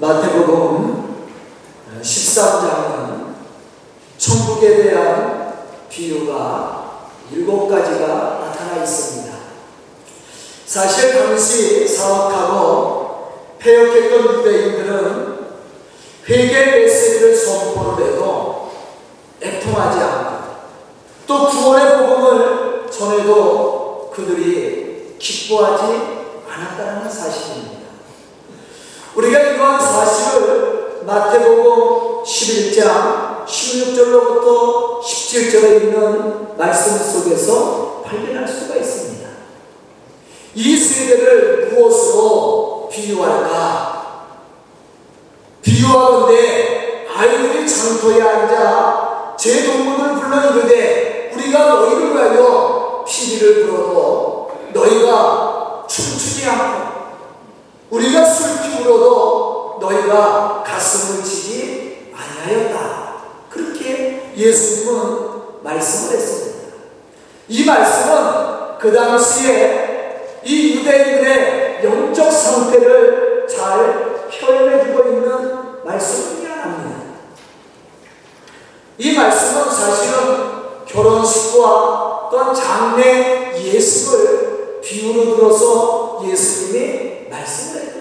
마태복음 13장은 천국에 대한 비유가 일곱 가지가 나타나 있습니다. 사실 당시 사역하고 폐역했던 유대인들은 회개 메시지를 선포를 해도 애통하지 않고 또 구원의 복음을 전해도 그들이 기뻐하지 않았다는 사실입니다. 우리가 이러한 사실을 마태복음 11장 16절로부터 17절에 있는 말씀 속에서 발견할 수가 있습니다. 이 세대를 무엇으로 비유할까? 비유하건대 아이들이 장터에 앉아 제 동문을 불러 이르되 우리가 너희를 위하여 피리를 불어도 너희가 춤추지 않고 우리가 슬피 울어도 너희가 가슴을 치지 아니하였다. 그렇게 예수님은 말씀을 했습니다. 이 말씀은 그 당시에 이 유대인들의 영적 상태를 잘 표현해주고 있는 말씀이야 합니다. 이 말씀은 사실은 결혼식과 또한 장례 예식을 비유로 들어서 예수님이 말씀을 거예요.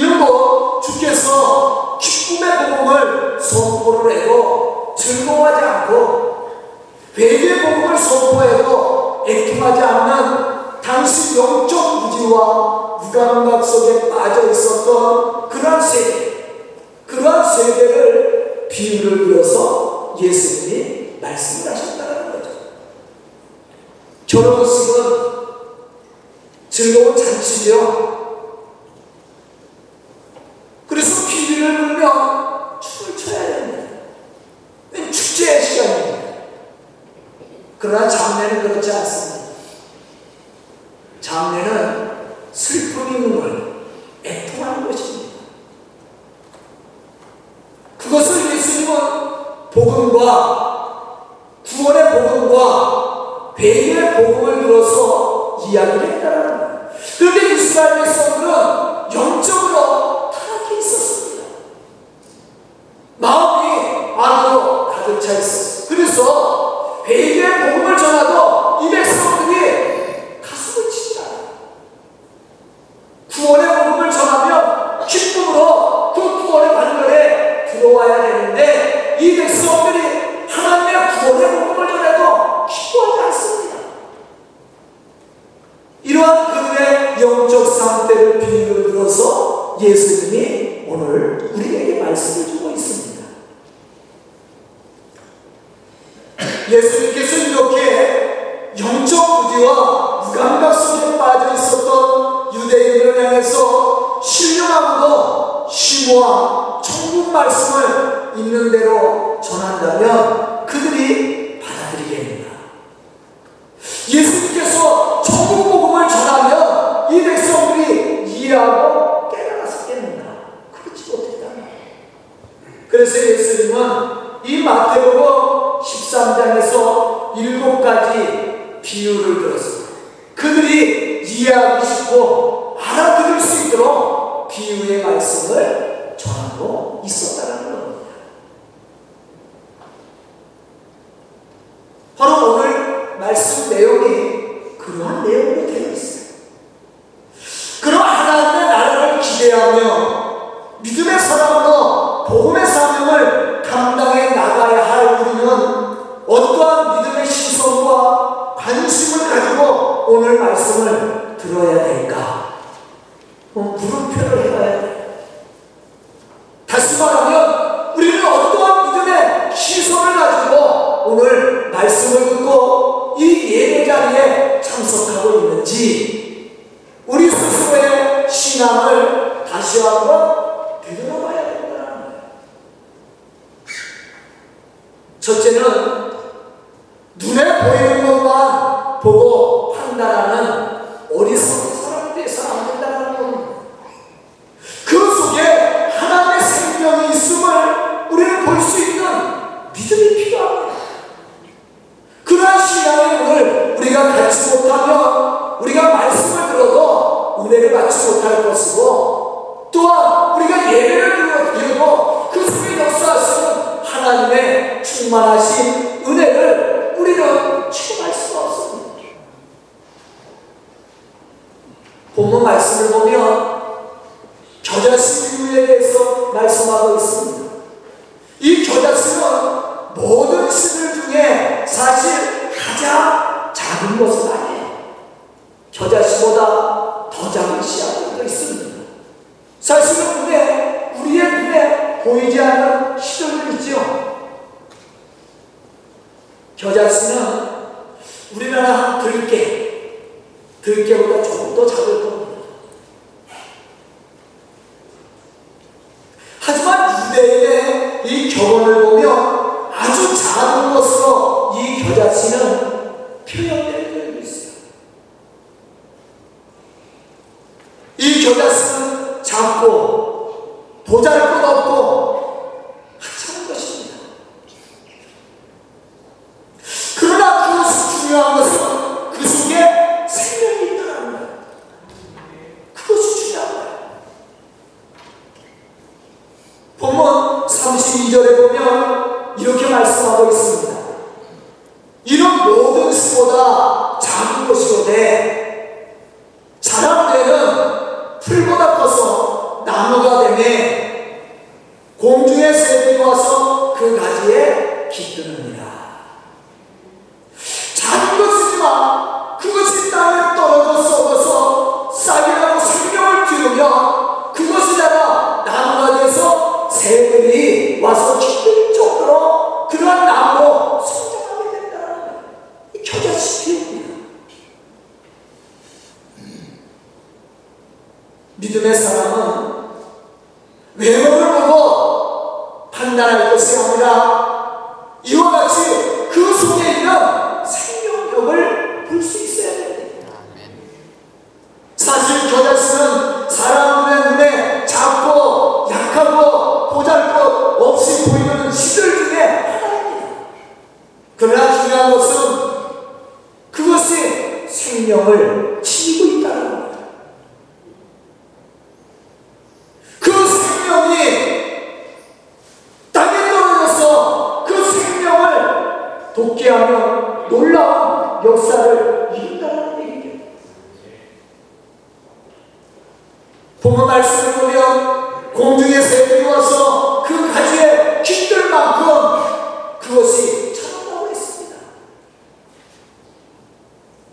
뭐 주께서 기쁨의 복음을 선포를 해도 즐거워하지 않고 회개의 복음을 선포해도 애통하지 않는 당시 영적 무지와 무감각 속에 빠져 있었던 그러한 세대, 그러한 세대를 비유를 들어서 예수님이 말씀을 하셨다는 거죠. 결혼식은 즐거운 잔치죠. 그래서 비비를 불면 춤을 춰야 됩니다. 축제의 시간입니다. 그러나 장례는 그렇지 않습니다. 장례는 슬픔이 있는 걸 애통하는 것입니다. 그것을 예수님은 복음과 구원의 복음과 배의 복음을 들어서 이야기를 했다는 거예요. 그런데 이스라엘 백성들은 영적으로 타락해 있었습니다. 마음이 악으로 가득 차 있었어요. 그래서 회개의 복음을 전하도 이 백성들이 가슴을 치지 않아요. 구원의 복음을 전하면 기쁨으로 그 구원의 반열에 들어와야 되는데 이 백성들이 하나님의 구원의 복음을 전해도 기뻐하지 않습니다. 이러한 그들의 영적 상태를 비유를 들어서 예수님이 오늘 우리에게 말씀을 주고 있습니다. 예수님 못하면 우리가 이 겨자씨는 작고 보잘것 de dimensão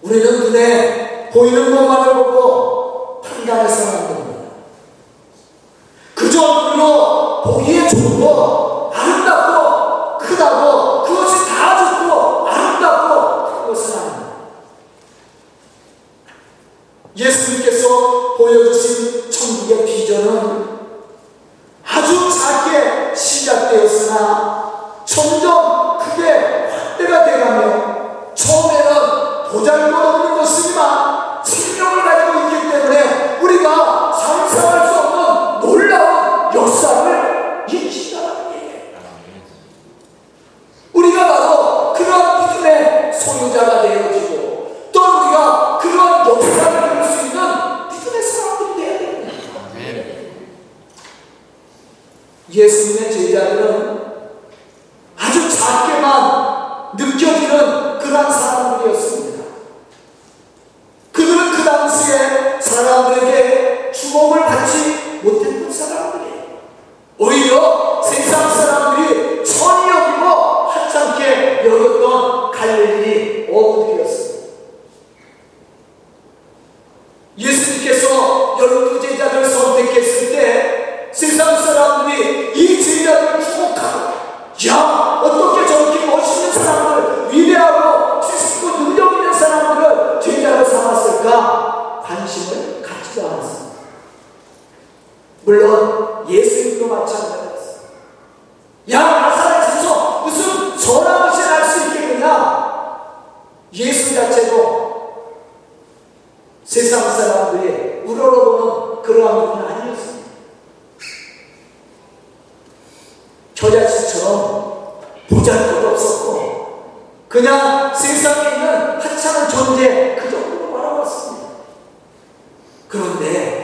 우리는 눈에 보이는 것만을 보고 판단해서는 세상에 있는 하찮은 존재 그 정도로 바라봤습니다. 그런데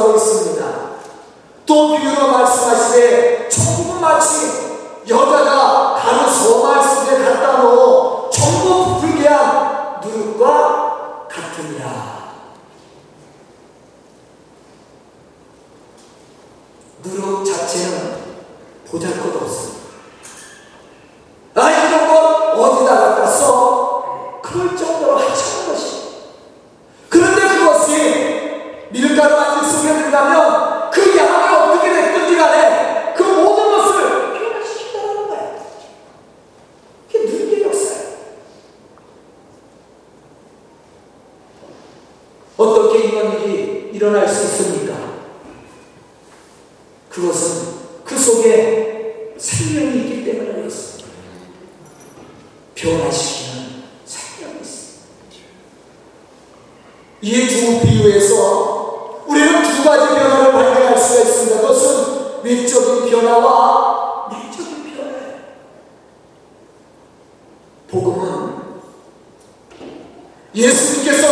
말씀하고 있습니다. 또 비유로 말씀하시되 천국마치 여자가 가는 소말 속에 갖다 놓어 천국 부풀게 한 누룩과 같으니라. 누룩 자체는 보잘것없습니다. E esse, porque são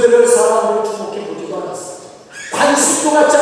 그들을 사람으로 주목해 보지도 않았어. 단식도 같지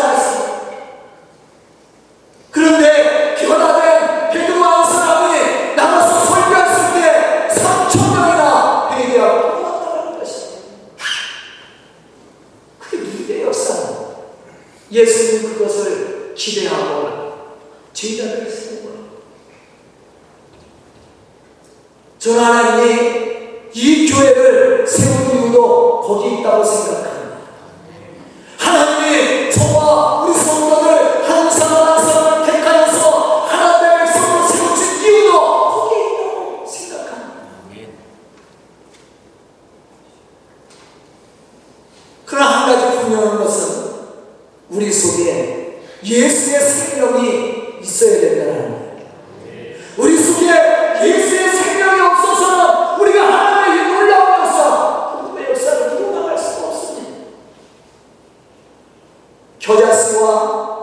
la soie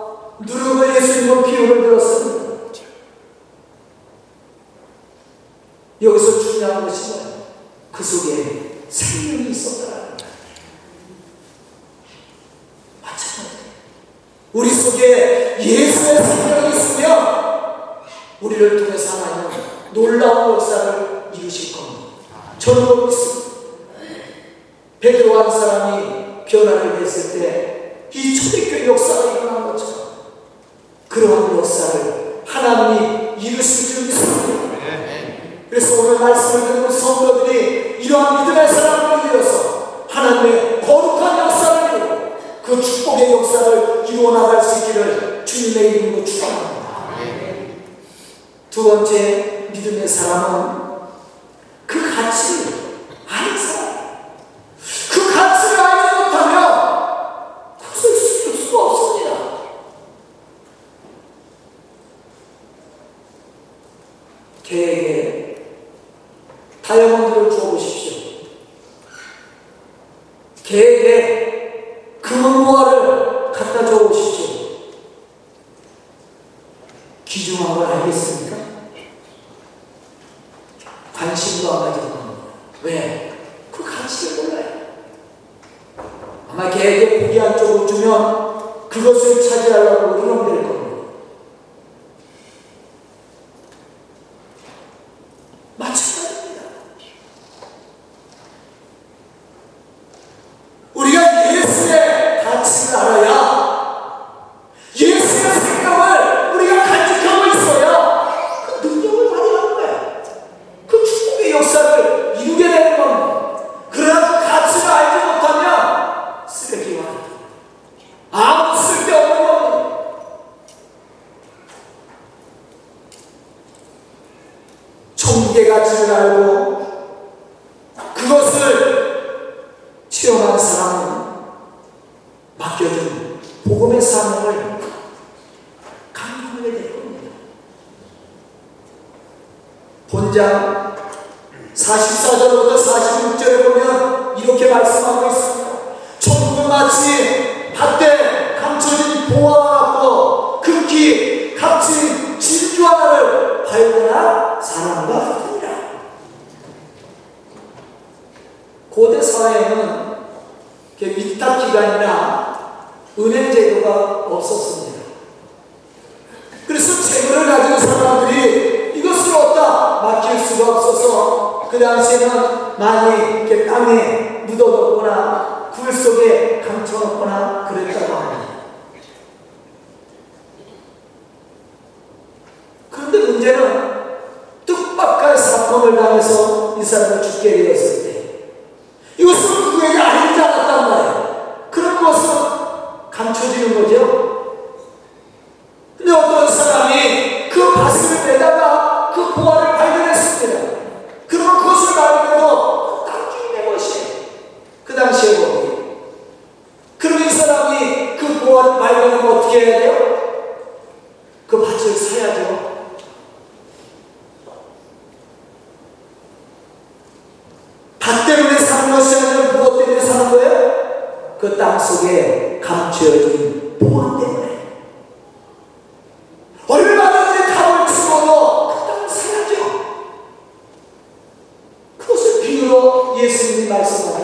당시에는 많이 이렇게 땅에 묻어뒀거나 굴 속에 감춰놓거나 그랬다고 합니다. 그런데 문제는 뜻밖의 사건을 당해서 이 사람을 죽게 되었을 때 이것은 누구에게 아닌 줄 알았단 말이에요. 그런 것은 감춰지는 거죠. 근데 어떤 사람이 그 바스를 내다가 그 보화를 가든 말거든 뭐 어떻게 해야 돼요? 그 밭을 사야죠. 밭 때문에 사는 것이 아니라 무엇 때문에 사는 거예요? 그 땅 속에 감춰진 보험 때문에. 그 예수님이 말씀하셨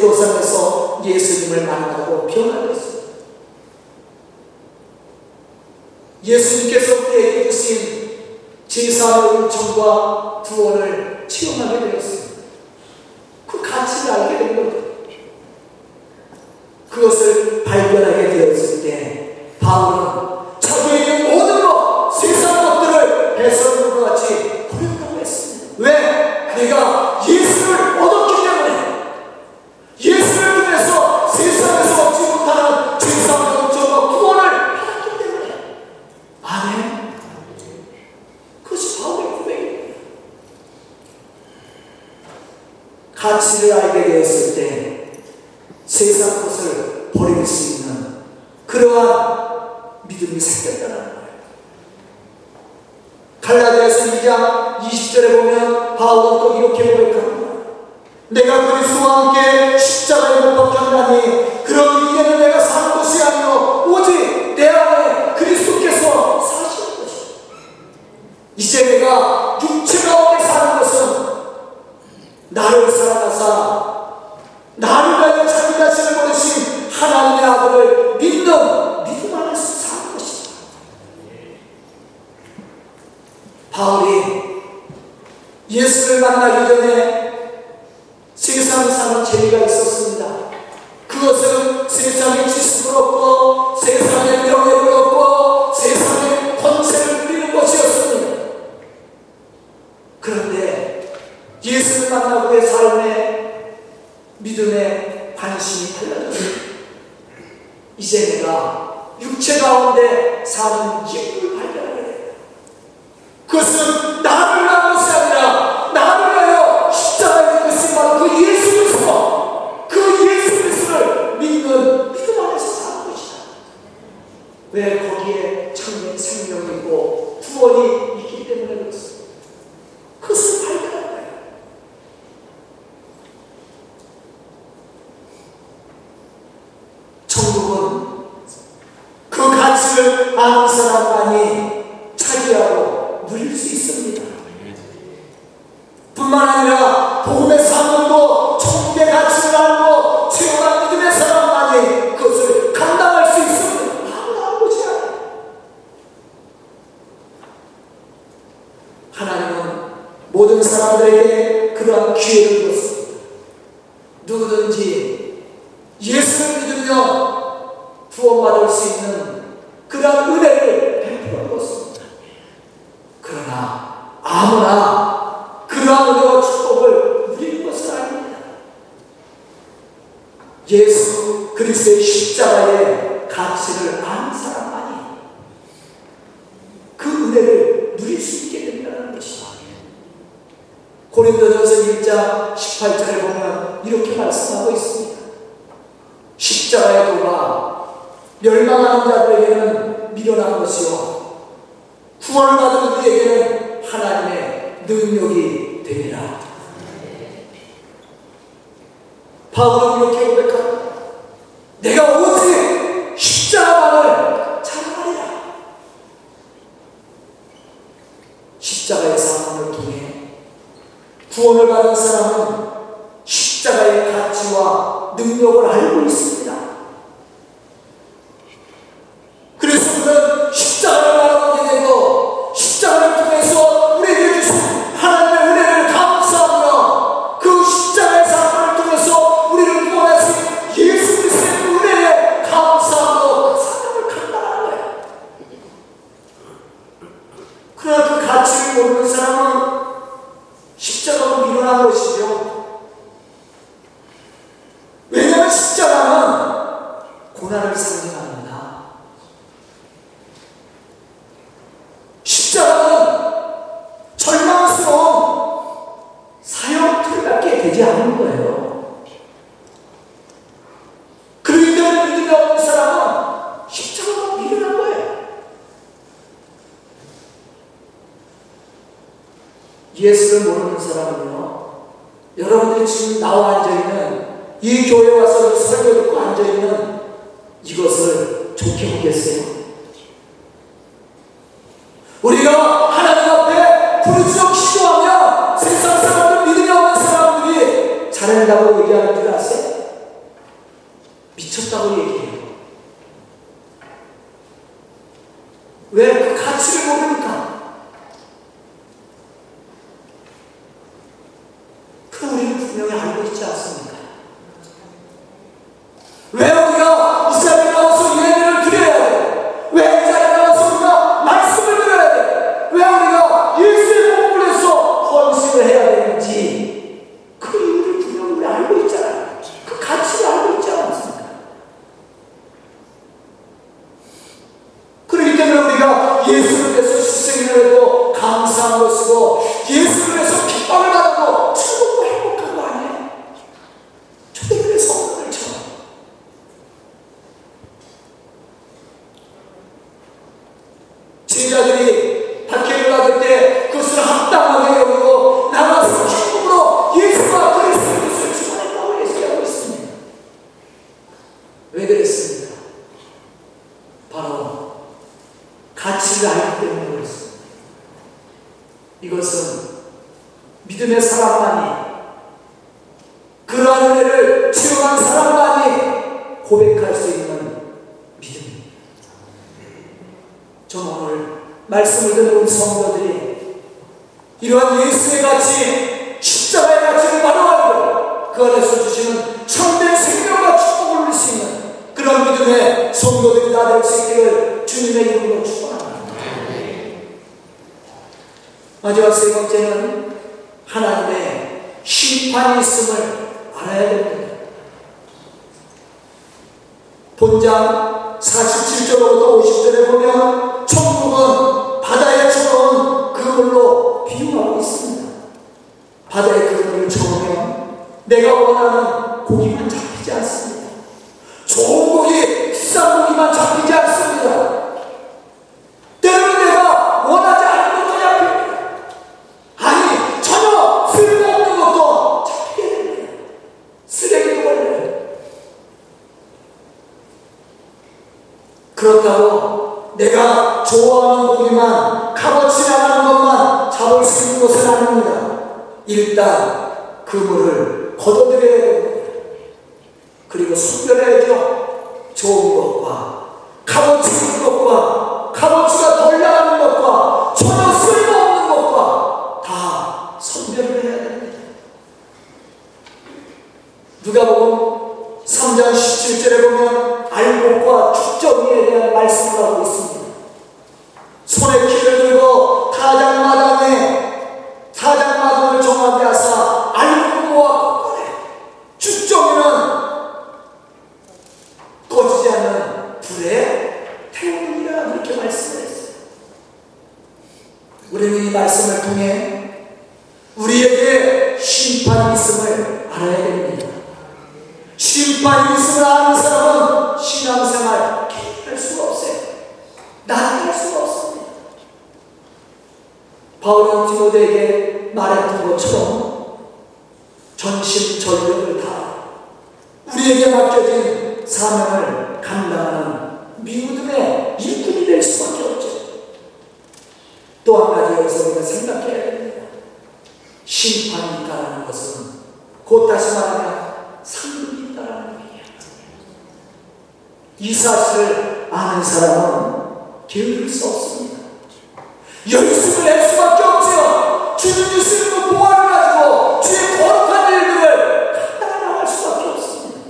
도상에서 예수님을 만나고 변화됐습니다. 예수님께서 우리에게 주신 제사의 요청과 구원을 체험하게 되었습니다. 그 가치를 알게 된 겁니다. 그것을 발견하게 되었을 때 바울은 자기에 있는 모든 것, 세상 것들을 배설물과 같이 버렸다고 했습니다. 왜? 갈라디아서 2장 20절에 보면 바울은 또 이렇게 고백합니다. 내가 그리스도와 함께 십자가에 못 박혔나니 Kusum 됐어요. 우리가 하나님 앞에 부르짖어 기도하며 세상 사람들 믿음이 없는 사람들이 잘한다고 얘기하는 줄 아세요? 미쳤다고 얘기해요. 왜 그 가치를 모르는 1장 47절부터 50절에 보면 천국은 바다에 처음 그물로 비유하고 있습니다. 바다의 그물을 처으면 내가 원하는 고기만 잡히지 않습니다. 보면 알곡과 축적이에 대한 말씀을 하고 있습니다. 손에 키를 들고 타작마당에 타작마당을 정하게 하사 알곡과 꺾어내 축적이는 꺼지지 않는 불에 태우느니라 그렇게 말씀을 했어요. 우리는 이 말씀을 통해 우리에게 심판이 있음을 알아야 됩니다. 심판이 있음을 아는 사람은 신앙생활 할 수가 없어요. 나할 수가 없습니다. 바울은 디모데에게 말했던 것처럼 전심전력을 다 우리에게 맡겨진 사명을 감당하는 믿음의 일꾼이 될 수밖에 없죠. 또 한 가지 여기서 우리가 생각해야 됩니다. 심판이 있다는 것은 곧 다시 말하면 상급이 있다는 얘기예요. 이 사실을 아는 사람은 게으를 수 없습니다. 열심을 낼 수밖에 없죠. 주님 주시는 보화를 가지고 주의 거룩한 일들을 따라나갈 수밖에 없습니다.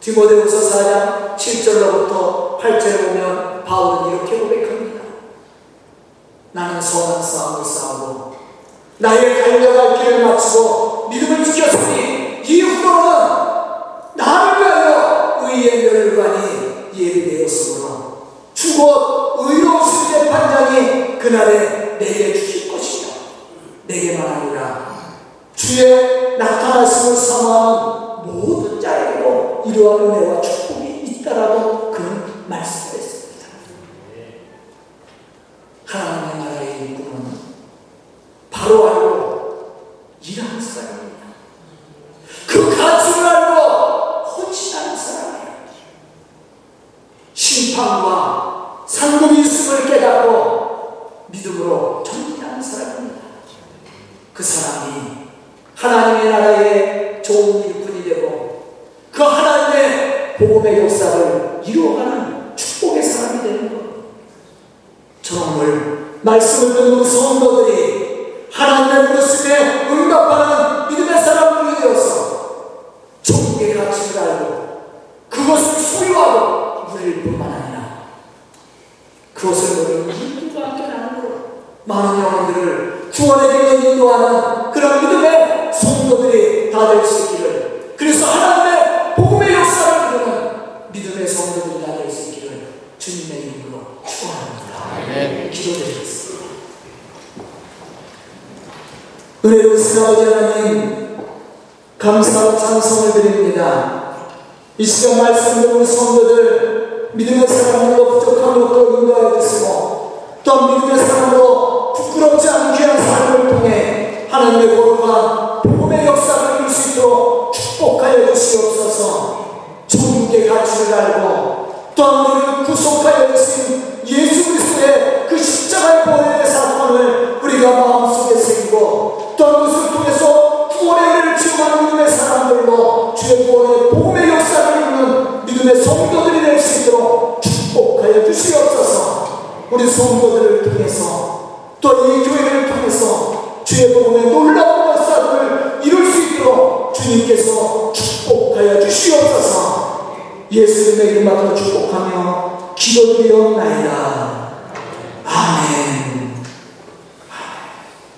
디모데후서 4장 7절로부터 8절에 보면 바울은 이렇게 고백합니다. 나는 선한 싸움을 싸우고 나의 달려갈 길을 마치고 믿음을 지켰으니 이후로는 나를 위하여 의의 멸관이 예비되었으므로 주곧 의로우신 재판장이 그날에 내게 주실 것이며 내게만 아니라 주의 나타나심을 사모하는 모든 자에게도 이러한 은혜와 축복이 있다라고 그는 말씀했습니다. 하나님의 나라의 일꾼은 바로 알고 일하는 사람입니다. 그 가치를 알고 헌신하는 사람이에요. 심판과 상급이 있음을 깨닫고 믿음으로 전진하는 사람입니다. 그 사람이 하나님의 나라의 좋은 일꾼이 되고 그 하나님의 복음의 역사를 이루어가는 축복의 사람이 되는 것. 저는 오늘 말씀 은혜로우신 아버지 하나님 감사와 찬성을 드립니다. 이 시간 말씀으로 우리 성도들 믿음의 사랑으로 부족한 것도 인도하여 주시고 또 믿음의 사랑으로 부끄럽지 않게 한 사람을 통해 하나님의 보호와 복음의 역사를 이룰 수 있도록 축복하여 주시옵소서. 천국의 가치를 알고 또한 우리를 구속하여 주신 예수 그리스도의 그 십자가의 보혈의 사건을 우리가 마음속에 어떤 것을 통해서 구원의 일을 지원하는 믿음의 사람들로 주의 구원의 복음의 역사를 이루는 믿음의 성도들이 될 수 있도록 축복하여 주시옵소서 우리 성도들을 통해서 또 이 교회를 통해서 주의 복음의 놀라운 역사를 이룰 수 있도록 주님께서 축복하여 주시옵소서 예수님의 이름으로 축복하며 기도드리옵나이다. 아멘.